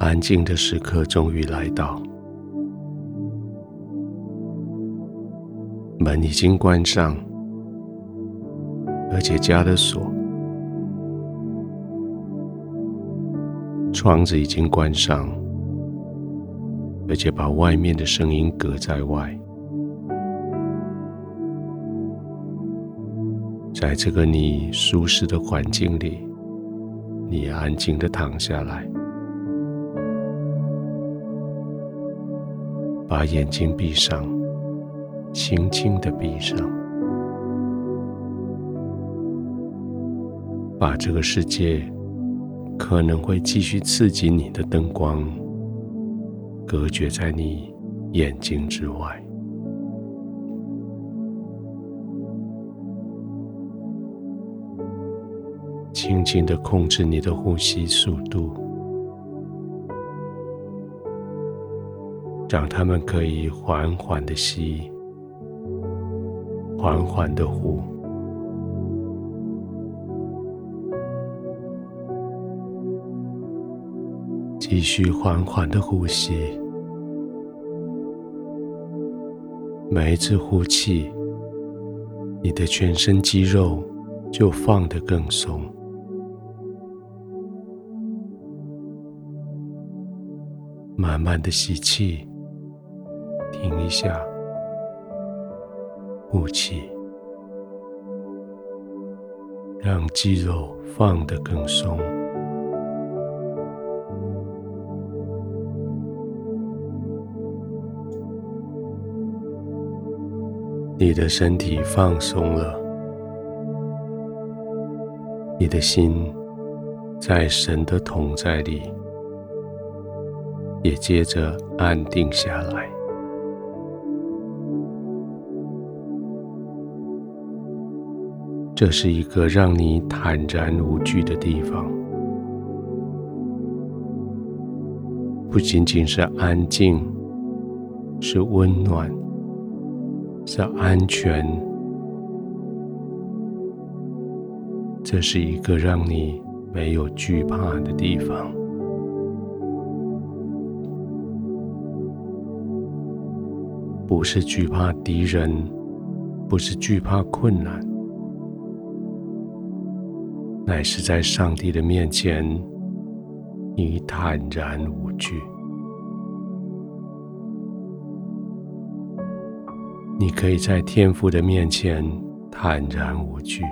安静的时刻终于来到，门已经关上，而且加了锁，窗子已经关上，而且把外面的声音隔在外。在这个你舒适的环境里，你安静的躺下来，把眼睛闭上，轻轻的闭上，把这个世界可能会继续刺激你的灯光隔绝在你眼睛之外。轻轻的控制你的呼吸速度，让他们可以缓缓的吸，缓缓的呼，继续缓缓的呼吸。每一次呼气，你的全身肌肉就放得更松。慢慢的吸气，停一下，呼气，让肌肉放得更松。你的身体放松了，你的心在神的同在里。也接着安定下来。这是一个让你坦然无惧的地方，不仅仅是安静，是温暖，是安全。这是一个让你没有惧怕的地方。不是惧怕敌人，不是惧怕困难，乃是在上帝的面前，你坦然无惧。你可以在天父的面前坦然无惧，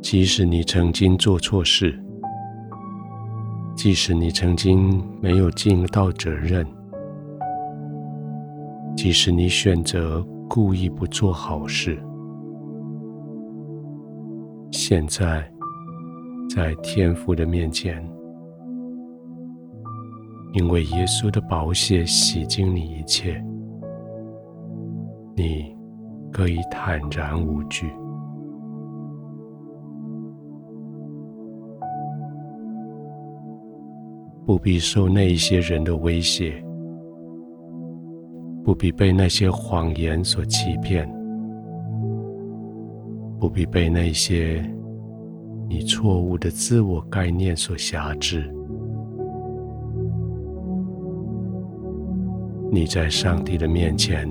即使你曾经做错事，即使你曾经没有尽到责任。即使你选择故意不做好事，现在在天父的面前，因为耶稣的宝血洗净你一切，你可以坦然无惧，不必受那一些人的威胁。不必被那些谎言所欺骗，不必被那些你错误的自我概念所辖制。你在上帝的面前，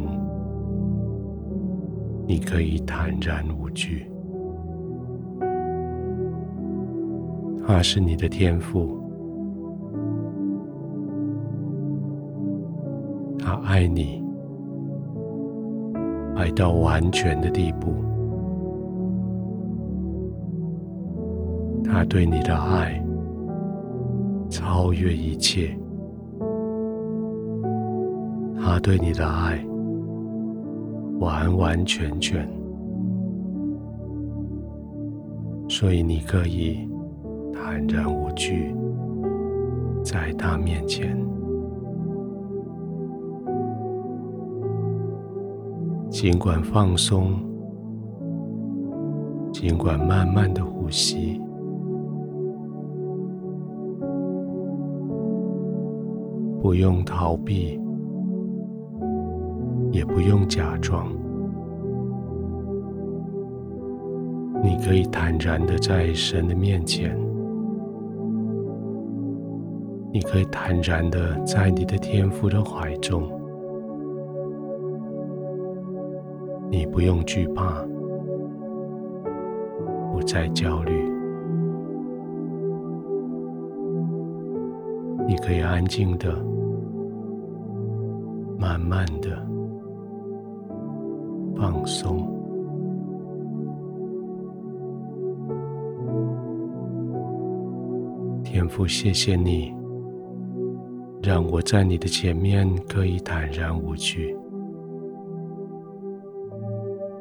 你可以坦然无惧。他是你的天赋，他爱你。爱到完全的地步，他对你的爱超越一切，他对你的爱完完全全，所以你可以坦然无惧，在他面前。尽管放松，尽管慢慢的呼吸，不用逃避，也不用假装，你可以坦然的在神的面前，你可以坦然的在你的天父的怀中，你不用惧怕，不再焦虑，你可以安静的、慢慢的放松。天父，谢谢你，让我在你的前面可以坦然无惧。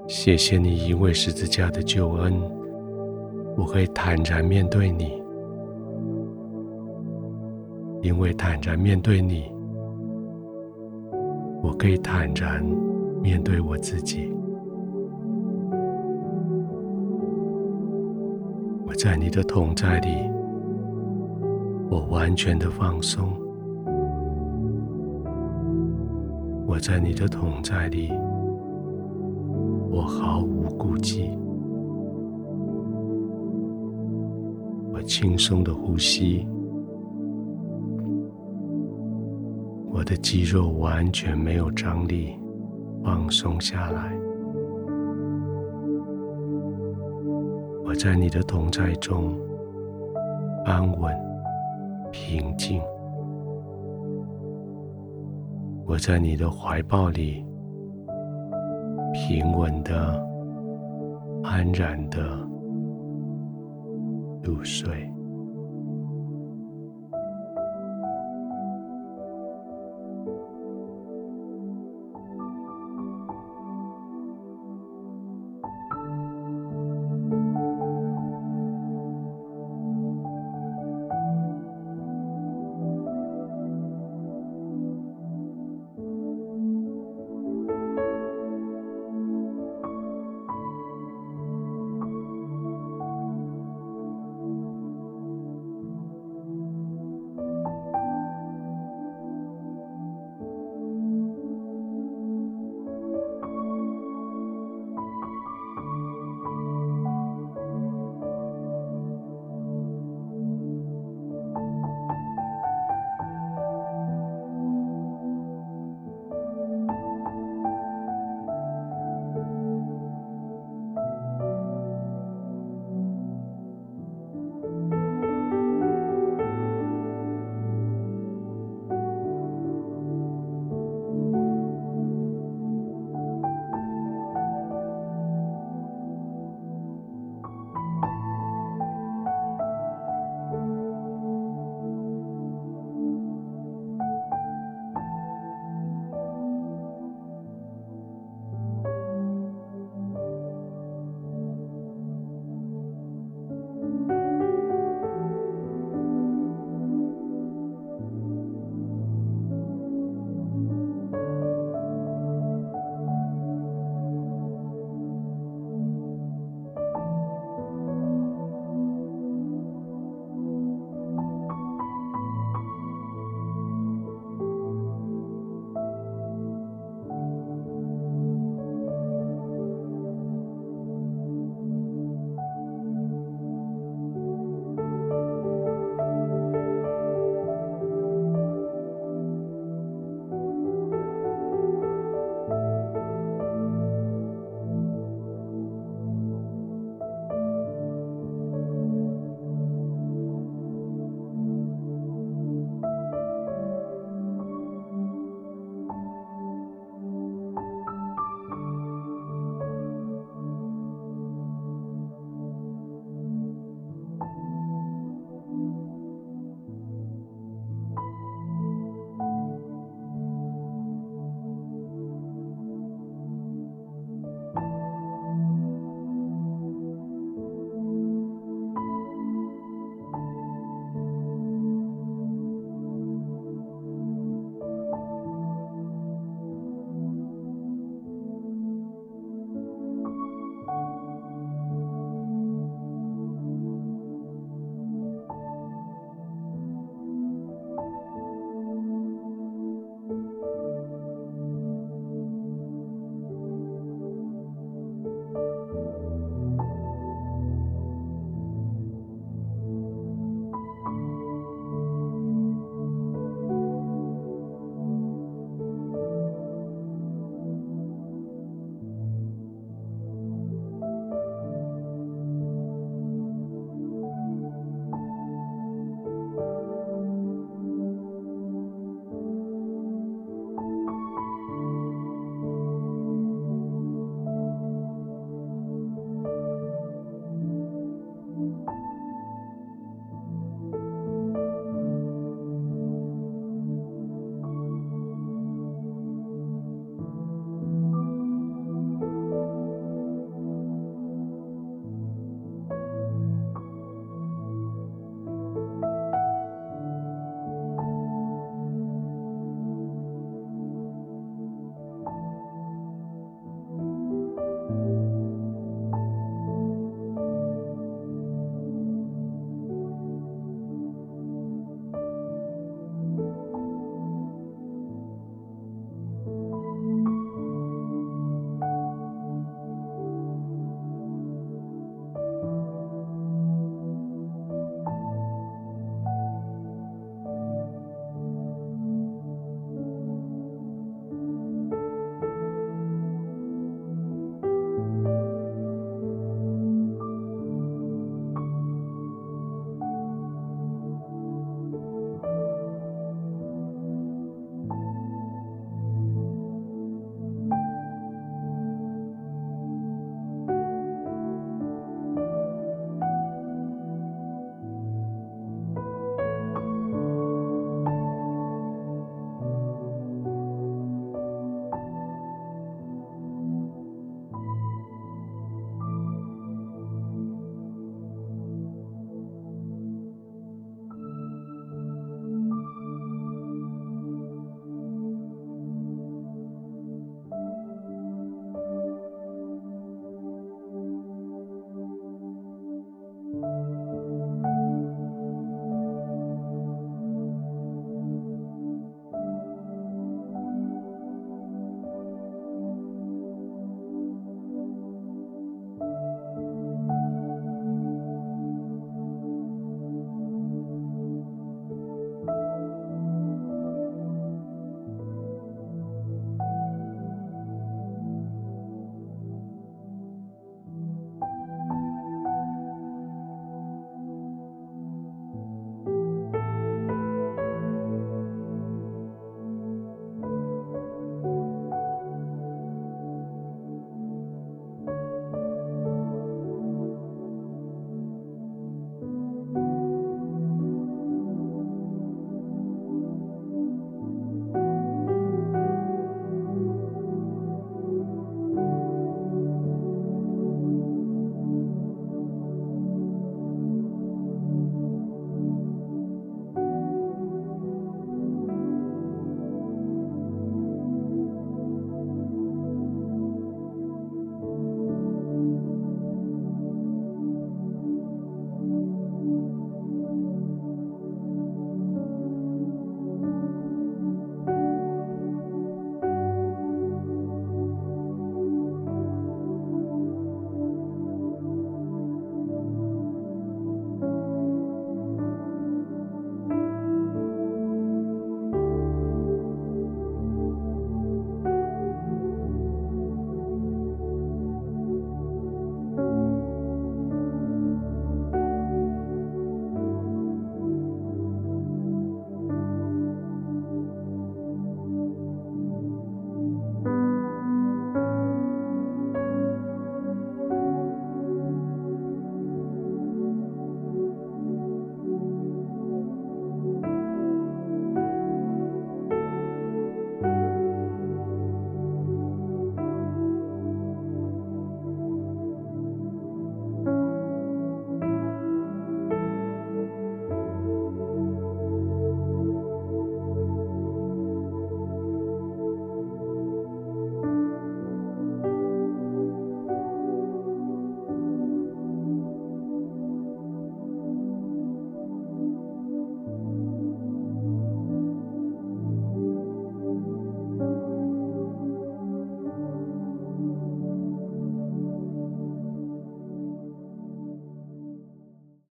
谢谢你，因为十字架的救恩，我可以坦然面对你。因为坦然面对你，我可以坦然面对我自己。我在你的同在里。我完全的放松，我在你的同在里，我毫无顾忌，我轻松的呼吸，我的肌肉完全没有张力，放松下来，我在你的同在中安稳。平静，我在你的怀抱里，平稳的、安然的入睡。